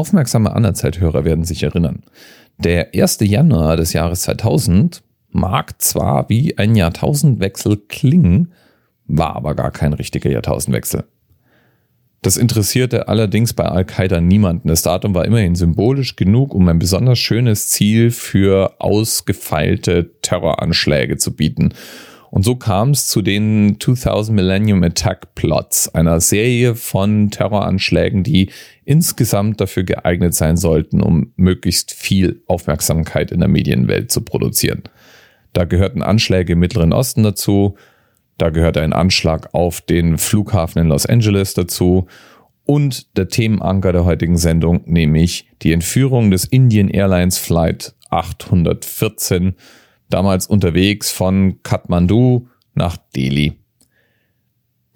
Aufmerksame Anerzeit-Hörer werden sich erinnern. Der 1. Januar des Jahres 2000 mag zwar wie ein Jahrtausendwechsel klingen, war aber gar kein richtiger Jahrtausendwechsel. Das interessierte allerdings bei Al-Qaida niemanden. Das Datum war immerhin symbolisch genug, um ein besonders schönes Ziel für ausgefeilte Terroranschläge zu bieten. Und so kam es zu den 2000 Millennium Attack Plots, einer Serie von Terroranschlägen, die insgesamt dafür geeignet sein sollten, um möglichst viel Aufmerksamkeit in der Medienwelt zu produzieren. Da gehörten Anschläge im Mittleren Osten dazu, da gehört ein Anschlag auf den Flughafen in Los Angeles dazu und der Themenanker der heutigen Sendung, nämlich die Entführung des Indian Airlines Flight 814 damals unterwegs von Kathmandu nach Delhi.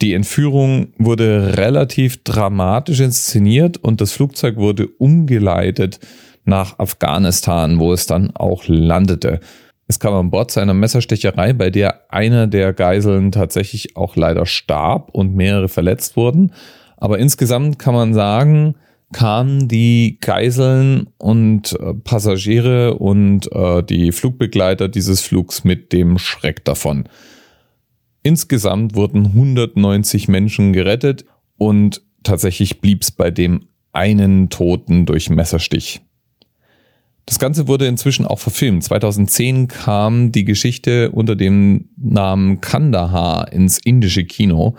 Die Entführung wurde relativ dramatisch inszeniert und das Flugzeug wurde umgeleitet nach Afghanistan, wo es dann auch landete. Es kam an Bord zu einer Messerstecherei, bei der einer der Geiseln tatsächlich auch leider starb und mehrere verletzt wurden. Aber insgesamt kann man sagen, kamen die Geiseln und äh, Passagiere und äh, die Flugbegleiter dieses Flugs mit dem Schreck davon. Insgesamt wurden 190 Menschen gerettet und tatsächlich blieb es bei dem einen Toten durch Messerstich. Das Ganze wurde inzwischen auch verfilmt. 2010 kam die Geschichte unter dem Namen Kandahar ins indische Kino.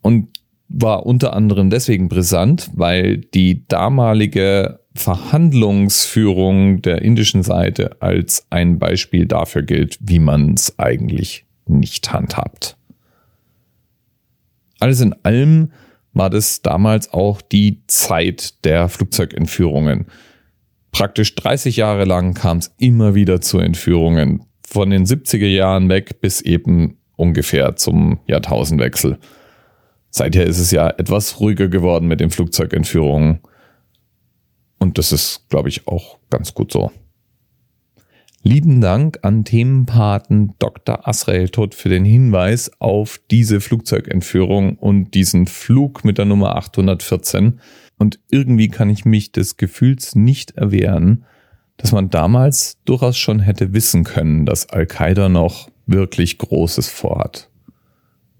Und war unter anderem deswegen brisant, weil die damalige Verhandlungsführung der indischen Seite als ein Beispiel dafür gilt, wie man es eigentlich nicht handhabt. Alles in allem war das damals auch die Zeit der Flugzeugentführungen. Praktisch 30 Jahre lang kam es immer wieder zu Entführungen, von den 70er Jahren weg bis eben ungefähr zum Jahrtausendwechsel. Seither ist es ja etwas ruhiger geworden mit den Flugzeugentführungen. Und das ist, glaube ich, auch ganz gut so. Lieben Dank an Themenpaten Dr. Asrael Todd für den Hinweis auf diese Flugzeugentführung und diesen Flug mit der Nummer 814. Und irgendwie kann ich mich des Gefühls nicht erwehren, dass man damals durchaus schon hätte wissen können, dass Al-Qaida noch wirklich Großes vorhat.